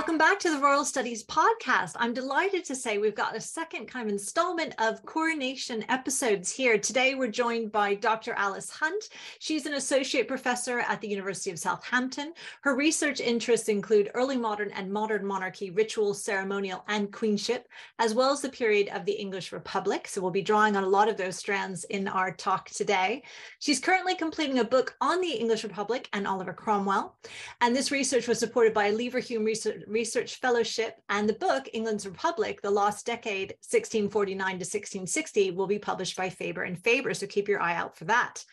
Welcome back to the Royal Studies podcast. I'm delighted to say we've got a second kind of installment of coronation episodes here. Today, we're joined by Dr. Alice Hunt. She's an associate professor at the University of Southampton. Her research interests include early modern and modern monarchy, ritual, ceremonial, and queenship, as well as the period of the English Republic. So, we'll be drawing on a lot of those strands in our talk today. She's currently completing a book on the English Republic and Oliver Cromwell. And this research was supported by a Leverhulme Research Research Fellowship, and the book, England's Republic, The Lost Decade, 1649 to 1660, will be published by Faber and Faber. So keep your eye out for that.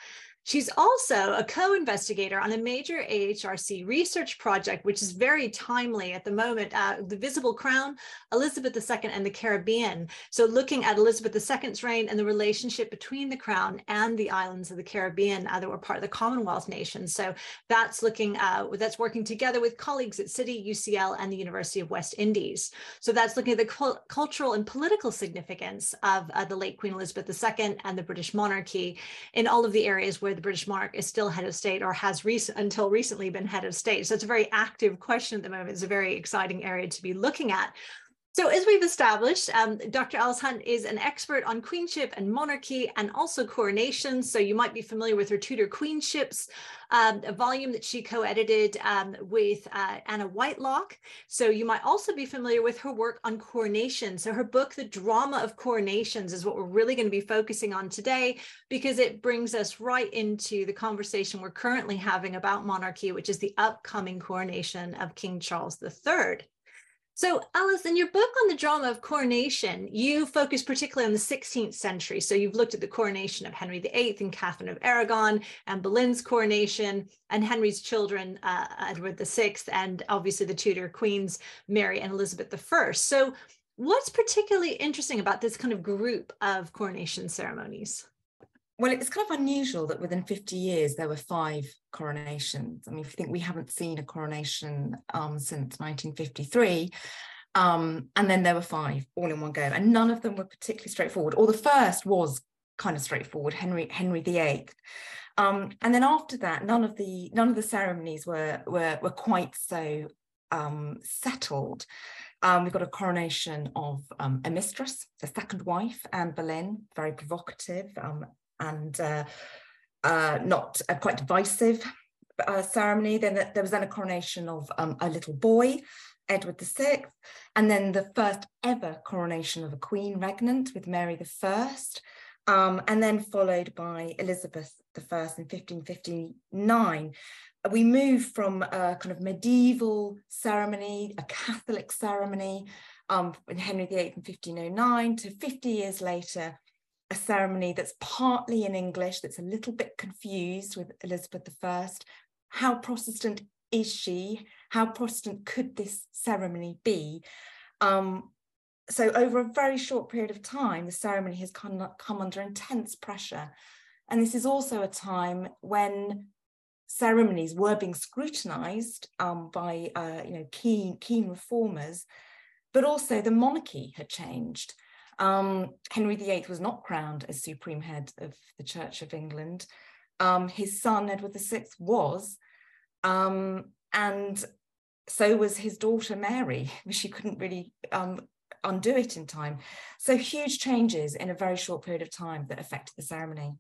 She's also a co investigator on a major AHRC research project, which is very timely at the moment uh, The Visible Crown, Elizabeth II, and the Caribbean. So, looking at Elizabeth II's reign and the relationship between the Crown and the islands of the Caribbean uh, that were part of the Commonwealth nations. So, that's looking, uh, that's working together with colleagues at City, UCL, and the University of West Indies. So, that's looking at the cultural and political significance of uh, the late Queen Elizabeth II and the British monarchy in all of the areas where the British monarch is still head of state or has until recently been head of state. So it's a very active question at the moment. It's a very exciting area to be looking at. So, as we've established, um, Dr. Alice Hunt is an expert on queenship and monarchy and also coronation. So, you might be familiar with her Tudor Queenships, um, a volume that she co edited um, with uh, Anna Whitelock. So, you might also be familiar with her work on coronation. So, her book, The Drama of Coronations, is what we're really going to be focusing on today because it brings us right into the conversation we're currently having about monarchy, which is the upcoming coronation of King Charles III. So, Alice, in your book on the drama of coronation, you focus particularly on the 16th century. So, you've looked at the coronation of Henry VIII and Catherine of Aragon, and Boleyn's coronation, and Henry's children, uh, Edward VI, and obviously the Tudor queens, Mary and Elizabeth I. So, what's particularly interesting about this kind of group of coronation ceremonies? Well, it's kind of unusual that within 50 years there were five coronations. I mean, if you think we haven't seen a coronation um, since 1953, um, and then there were five all in one go, and none of them were particularly straightforward. Or the first was kind of straightforward, Henry Henry VIII. Um, and then after that, none of the none of the ceremonies were were were quite so um, settled. Um, we've got a coronation of um, a mistress, a second wife, Anne Boleyn, very provocative, um, and uh, uh, not a quite divisive uh, ceremony. Then there was then a coronation of um, a little boy, Edward VI, and then the first ever coronation of a queen regnant with Mary I, um, and then followed by Elizabeth I in 1559. We move from a kind of medieval ceremony, a Catholic ceremony, um, in Henry VIII in 1509 to 50 years later, a ceremony that's partly in English, that's a little bit confused with Elizabeth I. How Protestant is she? How Protestant could this ceremony be? Um, so, over a very short period of time, the ceremony has come, come under intense pressure. And this is also a time when ceremonies were being scrutinized um, by uh, you know keen keen reformers but also the monarchy had changed um, Henry VIII was not crowned as supreme head of the Church of England. Um, his son, Edward VI, was. Um, and so was his daughter, Mary. She couldn't really um, undo it in time. So huge changes in a very short period of time that affected the ceremony.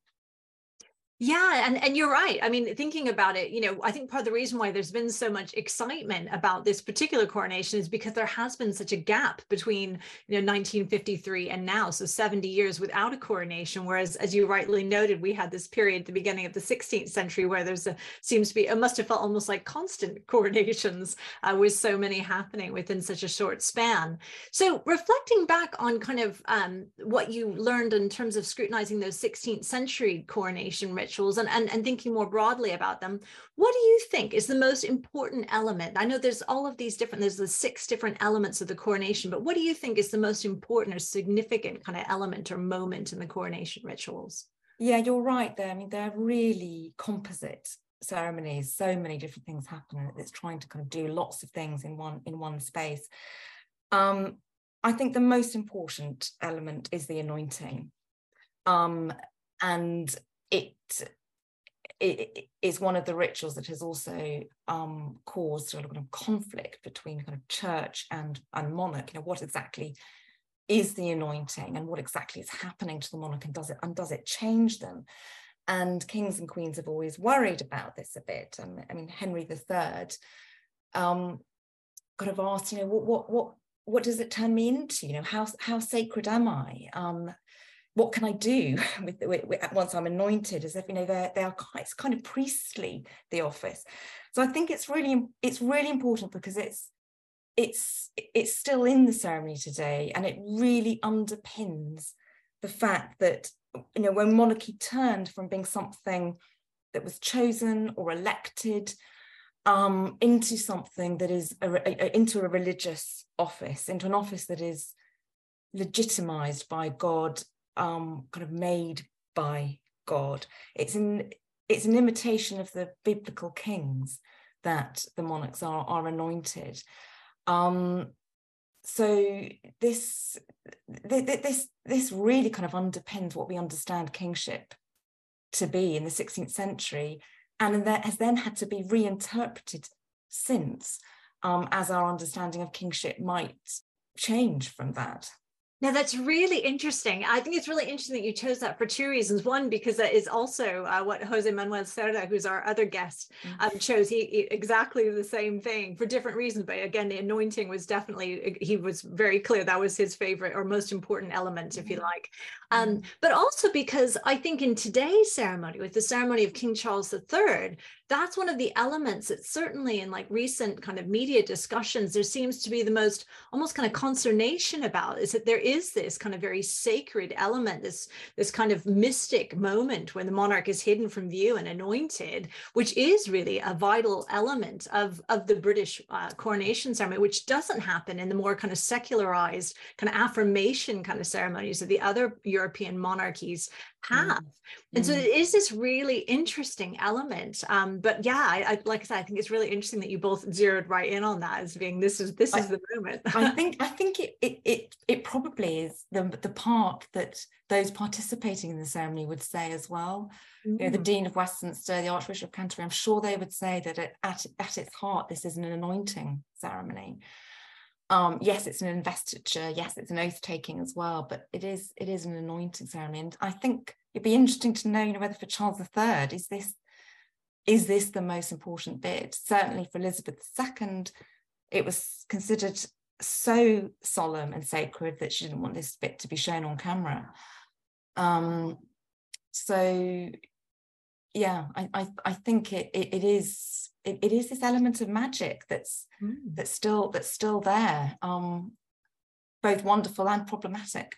Yeah, and, and you're right. I mean, thinking about it, you know, I think part of the reason why there's been so much excitement about this particular coronation is because there has been such a gap between, you know, 1953 and now. So 70 years without a coronation. Whereas, as you rightly noted, we had this period at the beginning of the 16th century where there's a seems to be, it must have felt almost like constant coronations uh, with so many happening within such a short span. So reflecting back on kind of um, what you learned in terms of scrutinizing those 16th century coronation rituals and, and, and thinking more broadly about them, what do you think is the most important element? I know there's all of these different, there's the six different elements of the coronation, but what do you think is the most important or significant kind of element or moment in the coronation rituals? Yeah, you're right there. I mean, they're really composite ceremonies. So many different things happen. It's trying to kind of do lots of things in one in one space. Um, I think the most important element is the anointing. Um, and it it is one of the rituals that has also um, caused a lot of conflict between kind of church and and monarch. You know, what exactly is the anointing, and what exactly is happening to the monarch, and does it and does it change them? And kings and queens have always worried about this a bit. Um, I mean, Henry III um, kind of asked, you know, what what what what does it turn me into? You know, how how sacred am I? Um, what can I do with, with, with, once I'm anointed? As if you know they're, they are it's kind of priestly the office. So I think it's really it's really important because it's it's it's still in the ceremony today, and it really underpins the fact that you know when monarchy turned from being something that was chosen or elected um, into something that is a, a, into a religious office, into an office that is legitimized by God um, kind of made by God. It's an it's an imitation of the biblical kings that the monarchs are are anointed. Um, so this this this really kind of underpins what we understand kingship to be in the 16th century, and that has then had to be reinterpreted since um, as our understanding of kingship might change from that. Now that's really interesting. I think it's really interesting that you chose that for two reasons. One, because that is also uh, what Jose Manuel Cerda, who's our other guest, mm. um, chose. He, he, exactly the same thing for different reasons. But again, the anointing was definitely he was very clear that was his favorite or most important element, if you mm-hmm. like. Um, mm. but also because I think in today's ceremony, with the ceremony of King Charles III, that's one of the elements that certainly in like recent kind of media discussions there seems to be the most almost kind of consternation about is that there is this kind of very sacred element this this kind of mystic moment when the monarch is hidden from view and anointed which is really a vital element of of the british uh, coronation ceremony which doesn't happen in the more kind of secularized kind of affirmation kind of ceremonies of the other european monarchies have. Mm. And so mm. it is this really interesting element. Um, but yeah, I, I, like I said, I think it's really interesting that you both zeroed right in on that as being this is this I, is the moment. I think I think it, it it it probably is the the part that those participating in the ceremony would say as well. Mm. You know, the mm. Dean of Westminster, the Archbishop of Canterbury, I'm sure they would say that it, at at its heart, this is an anointing ceremony um, yes, it's an investiture. Yes, it's an oath taking as well, but it is it is an anointing ceremony. And I think it'd be interesting to know, you know, whether for Charles III is this is this the most important bit? Certainly for Elizabeth II, it was considered so solemn and sacred that she didn't want this bit to be shown on camera. Um, so yeah, I, I, I think it, it, it is it, it is this element of magic that's mm. that's still that's still there, um, both wonderful and problematic.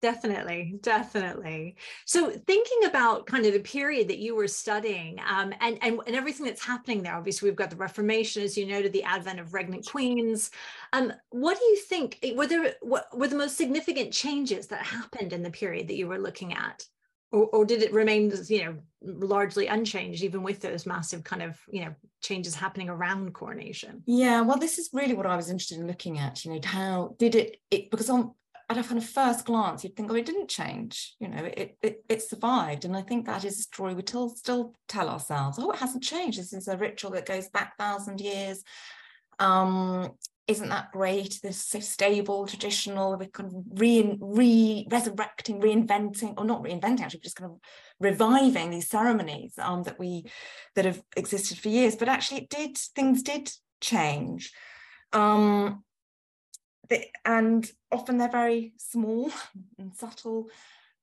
Definitely, definitely. So, thinking about kind of the period that you were studying, um, and, and and everything that's happening there. Obviously, we've got the Reformation, as you noted, the advent of regnant queens. Um, what do you think? Were there what were the most significant changes that happened in the period that you were looking at? Or, or did it remain you know largely unchanged even with those massive kind of you know changes happening around coronation? Yeah well this is really what i was interested in looking at you know how did it, it because on at a kind of first glance you'd think oh it didn't change you know it it, it survived. And i think that is a story we still still tell ourselves. Oh it hasn't changed. This is a ritual that goes back thousand years. Um isn't that great? This so stable, traditional, we're kind of re, re resurrecting, reinventing, or not reinventing, actually, just kind of reviving these ceremonies um, that we that have existed for years. But actually, it did things did change, um, they, and often they're very small and subtle,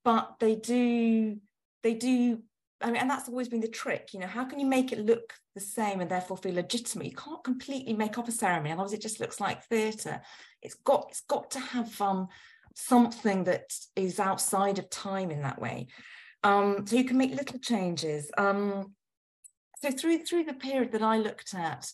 but they do they do I mean, and that's always been the trick, you know, how can you make it look the same and therefore feel legitimate? You can't completely make up a ceremony, otherwise it just looks like theatre. It's got it's got to have um, something that is outside of time in that way. Um, so you can make little changes. Um, so through through the period that I looked at,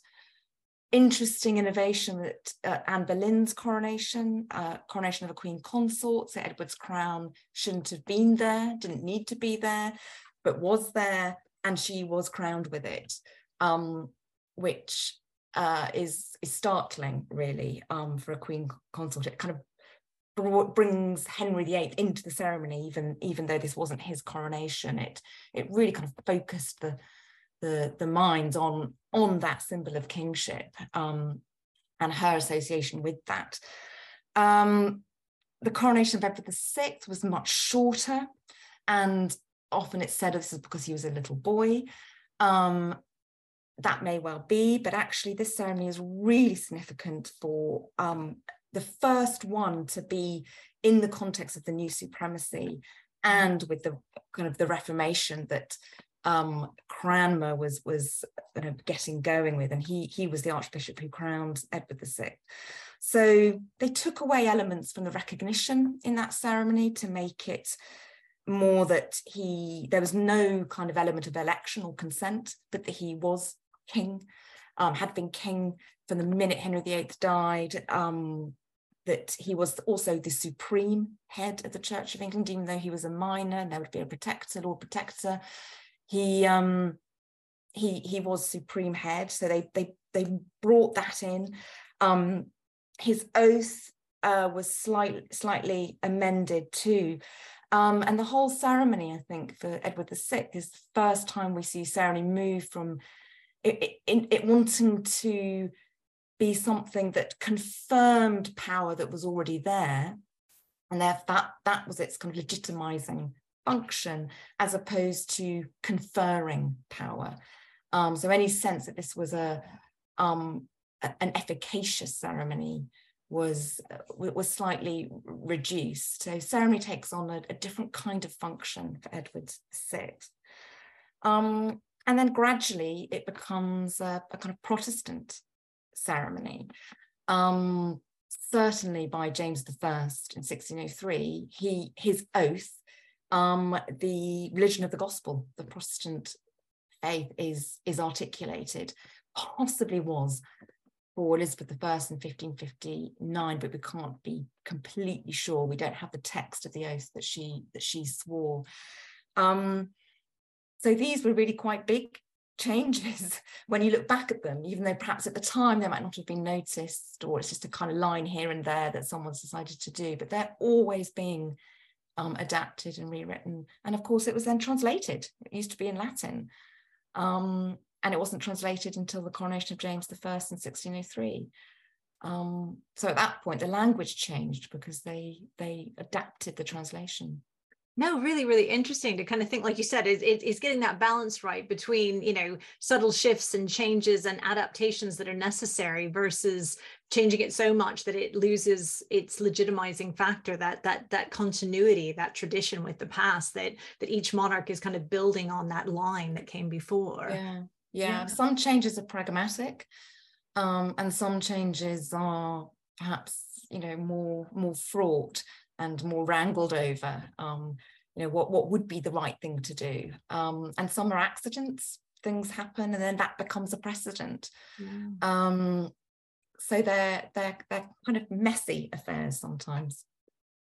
interesting innovation that uh, Anne Boleyn's coronation, uh, coronation of a queen consort, so Edward's crown shouldn't have been there, didn't need to be there but was there and she was crowned with it, um, which uh, is is startling really um, for a queen consort. It kind of brought, brings Henry VIII into the ceremony, even even though this wasn't his coronation. It it really kind of focused the the the minds on on that symbol of kingship um, and her association with that. Um, the coronation of Edward VI was much shorter, and often it's said this is because he was a little boy. Um, that may well be, but actually, this ceremony is really significant for um, the first one to be in the context of the new supremacy and with the kind of the Reformation that um, Cranmer was was you know, getting going with, and he he was the Archbishop who crowned Edward VI. So they took away elements from the recognition in that ceremony to make it more that he there was no kind of element of election or consent, but that he was king, um, had been king from the minute Henry VIII died. Um, that he was also the supreme head of the Church of England, even though he was a minor, and there would be a protector, Lord Protector. He um, he he was supreme head, so they they they brought that in. Um, his oath uh, was slightly slightly amended too. Um, and the whole ceremony, I think, for Edward VI is the first time we see ceremony move from it, it, it wanting to be something that confirmed power that was already there. And that, that, that was its kind of legitimizing function as opposed to conferring power. Um, so any sense that this was a um, an efficacious ceremony was was slightly reduced. So ceremony takes on a, a different kind of function for Edward VI. Um, and then gradually it becomes a, a kind of Protestant ceremony. Um, certainly by James I in 1603, he his oath, um, the religion of the gospel, the Protestant faith is is articulated, possibly was for Elizabeth I in 1559, but we can't be completely sure. We don't have the text of the oath that she that she swore. Um, so these were really quite big changes when you look back at them, even though perhaps at the time they might not have been noticed, or it's just a kind of line here and there that someone's decided to do, but they're always being um, adapted and rewritten. And of course, it was then translated. It used to be in Latin. Um, and it wasn't translated until the coronation of James I in 1603. Um, so at that point, the language changed because they they adapted the translation. No really really interesting to kind of think like you said is is getting that balance right between you know subtle shifts and changes and adaptations that are necessary versus changing it so much that it loses its legitimizing factor that that that continuity that tradition with the past that that each monarch is kind of building on that line that came before. Yeah yeah, yeah. some changes are pragmatic um, and some changes are perhaps you know more more fraught and more wrangled over um, you know what what would be the right thing to do um, and some are accidents things happen and then that becomes a precedent yeah. um, so they're they're they're kind of messy affairs sometimes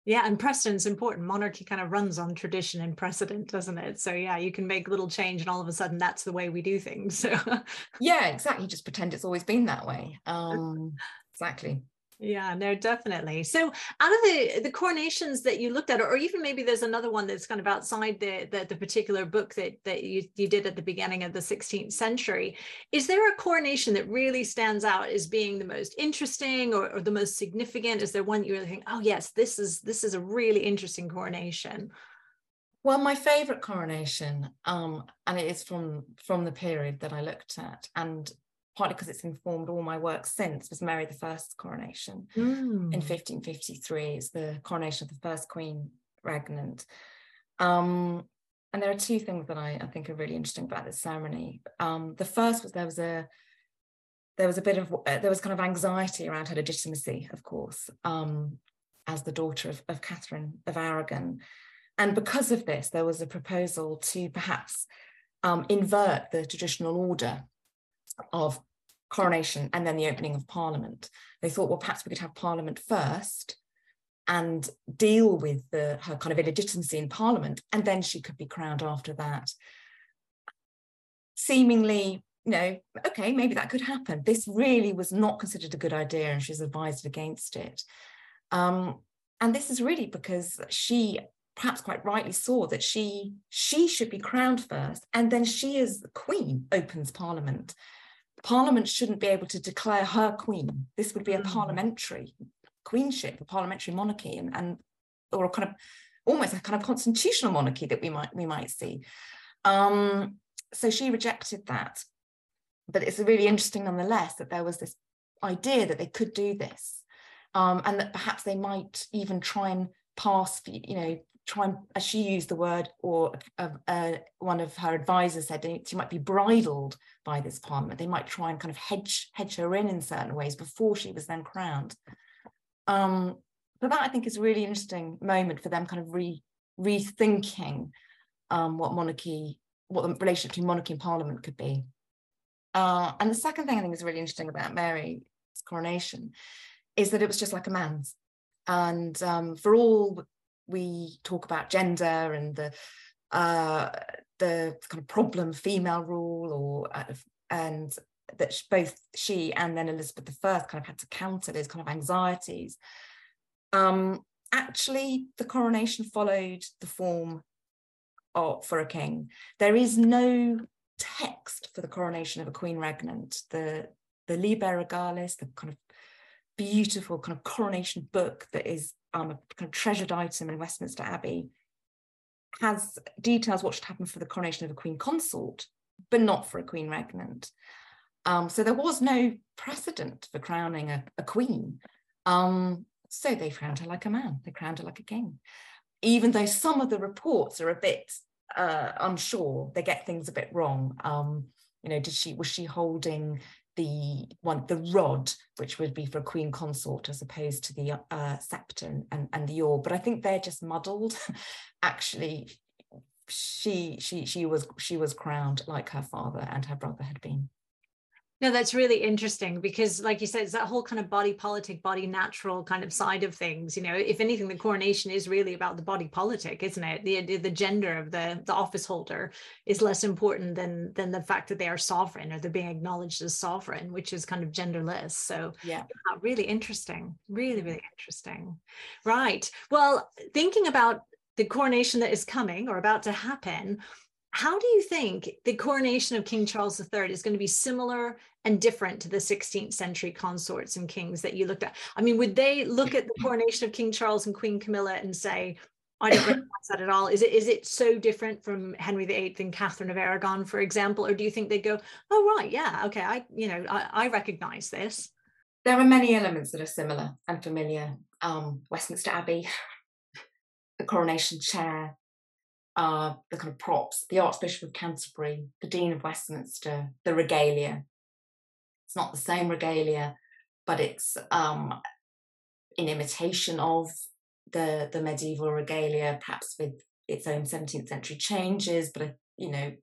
yeah, and precedent's important. Monarchy kind of runs on tradition and precedent, doesn't it? So yeah, you can make little change and all of a sudden that's the way we do things. So yeah, exactly. Just pretend it's always been that way. Um, exactly. Yeah, no, definitely. So, out of the the coronations that you looked at, or even maybe there's another one that's kind of outside the the, the particular book that that you you did at the beginning of the 16th century, is there a coronation that really stands out as being the most interesting or, or the most significant? Is there one you really think, oh yes, this is this is a really interesting coronation? Well, my favorite coronation, um, and it is from from the period that I looked at, and partly because it's informed all my work since, was Mary the I's coronation mm. in 1553. It's the coronation of the first queen regnant. Um, and there are two things that I, I, think are really interesting about this ceremony. Um, the first was there was a there was a bit of uh, there was kind of anxiety around her legitimacy, of course, um, as the daughter of, of Catherine of Aragon, and because of this, there was a proposal to perhaps um, invert the traditional order of coronation and then the opening of parliament. They thought, well, perhaps we could have parliament first and deal with the, her kind of illegitimacy in parliament, and then she could be crowned after that. Seemingly, you know, okay, maybe that could happen. This really was not considered a good idea, and she's advised against it. Um, and this is really because she perhaps quite rightly saw that she she should be crowned first and then she as the queen opens parliament parliament shouldn't be able to declare her queen. This would be a mm. parliamentary queenship a parliamentary monarchy and, and or a kind of almost a kind of constitutional monarchy that we might we might see. Um, so she rejected that. But it's really interesting nonetheless that there was this idea that they could do this. Um, and that perhaps they might even try and pass you know try and, as she used the word, or uh, uh, one of her advisors said, she might be bridled by this parliament. They might try and kind of hedge hedge her in in certain ways before she was then crowned. Um, but that I think is a really interesting moment for them, kind of re rethinking um, what monarchy, what the relationship between monarchy and parliament could be. Uh, and the second thing I think is really interesting about Mary's coronation is that it was just like a man's. And um, for all we talk about gender and the uh, the kind of problem female rule or uh, and that both she and then Elizabeth I kind of had to counter those kind of anxieties. Um, actually, the coronation followed the form of, for a king. There is no text for the coronation of a queen regnant. The the Liber Regalis, the kind of beautiful kind of coronation book that is um, a kind of treasured item in Westminster Abbey, has details what should happen for the coronation of a queen consort, but not for a queen regnant. Um, so there was no precedent for crowning a, a queen. Um, so they crowned her like a man, they crowned her like a king. Even though some of the reports are a bit uh, unsure, they get things a bit wrong. Um, you know, did she was she holding the one the rod which would be for a queen consort as opposed to the uh, scepter and, and the orb. But i think they're just muddled. Actually she she she was she was crowned like her father and her brother had been no, that's really interesting because, like you said, it's that whole kind of body politic, body natural kind of side of things. You know, if anything, the coronation is really about the body politic, isn't it? The the gender of the the office holder is less important than than the fact that they are sovereign or they're being acknowledged as sovereign, which is kind of genderless. So yeah, really interesting. Really, mm-hmm. really interesting. Right. Well, thinking about the coronation that is coming or about to happen how do you think the coronation of King Charles III is going to be similar and different to the 16th century consorts and kings that you looked at? I mean, would they look at the coronation of King Charles and Queen Camilla and say, I don't recognize that at all. Is it is it so different from Henry VIII and Catherine of Aragon, for example? Or do you think they go, oh right, yeah, okay, I you know, I, I recognize this? There are many elements that are similar and familiar. Um, Westminster Abbey, the coronation chair, are the kind of props, the Archbishop of Canterbury, the Dean of Westminster, the regalia. It's not the same regalia, but it's um, in imitation of the the medieval regalia, perhaps with its own 17th century changes, but you know,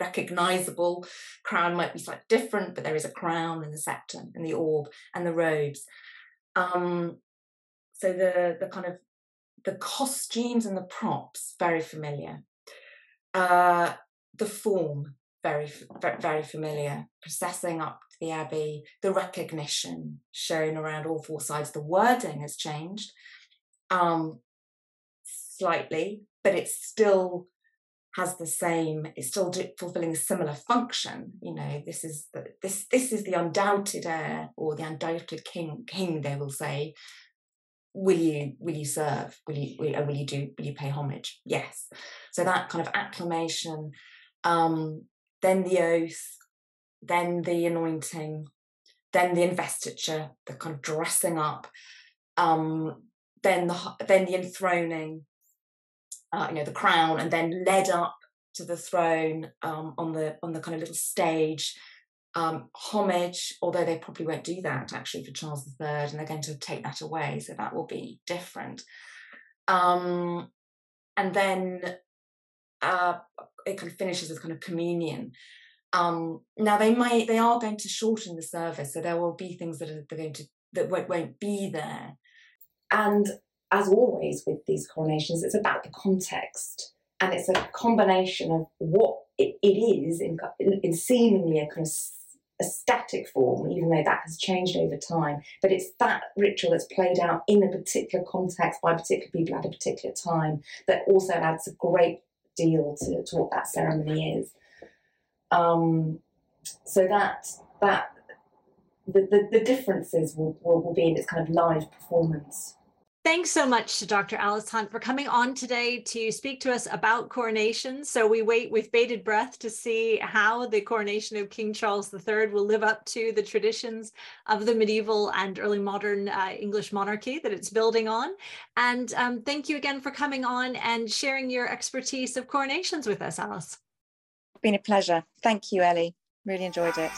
recognizable crown might be slightly different, but there is a crown and the scepter and the orb and the robes. Um, so the the kind of the costumes and the props very familiar. Uh, the form very very familiar. Processing up the abbey, the recognition shown around all four sides. The wording has changed um, slightly, but it still has the same. It's still fulfilling a similar function. You know, this is the, this this is the undoubted heir or the undoubted king. King, they will say, will you will you serve? Will you will, will you do will you pay homage? Yes. So that kind of acclamation um then the oath then the anointing then the investiture the kind of dressing up um then the then the enthroning uh, you know the crown and then led up to the throne um, on the on the kind of little stage um, homage, although they probably won't do that actually for Charles III, and they're going to take that away, so that will be different. Um, and then uh, it kind of finishes as kind of communion. Um, now they might they are going to shorten the service, so there will be things that are going to that won't, won't be there. And as always with these coronations, it's about the context, and it's a combination of what it, it is in, in seemingly a kind of a static form, even though that has changed over time. But it's that ritual that's played out in a particular context by particular people at a particular time that also adds a great deal to, to what that ceremony is. Um, so that that the, the, the differences will, will, will be in its kind of live performance. Thanks so much to Dr. Alice Hunt for coming on today to speak to us about coronation. So we wait with bated breath to see how the coronation of King Charles III will live up to the traditions of the medieval and early modern uh, English monarchy that it's building on. And um, thank you again for coming on and sharing your expertise of coronations with us, Alice. Been a pleasure. Thank you, Ellie. Really enjoyed it.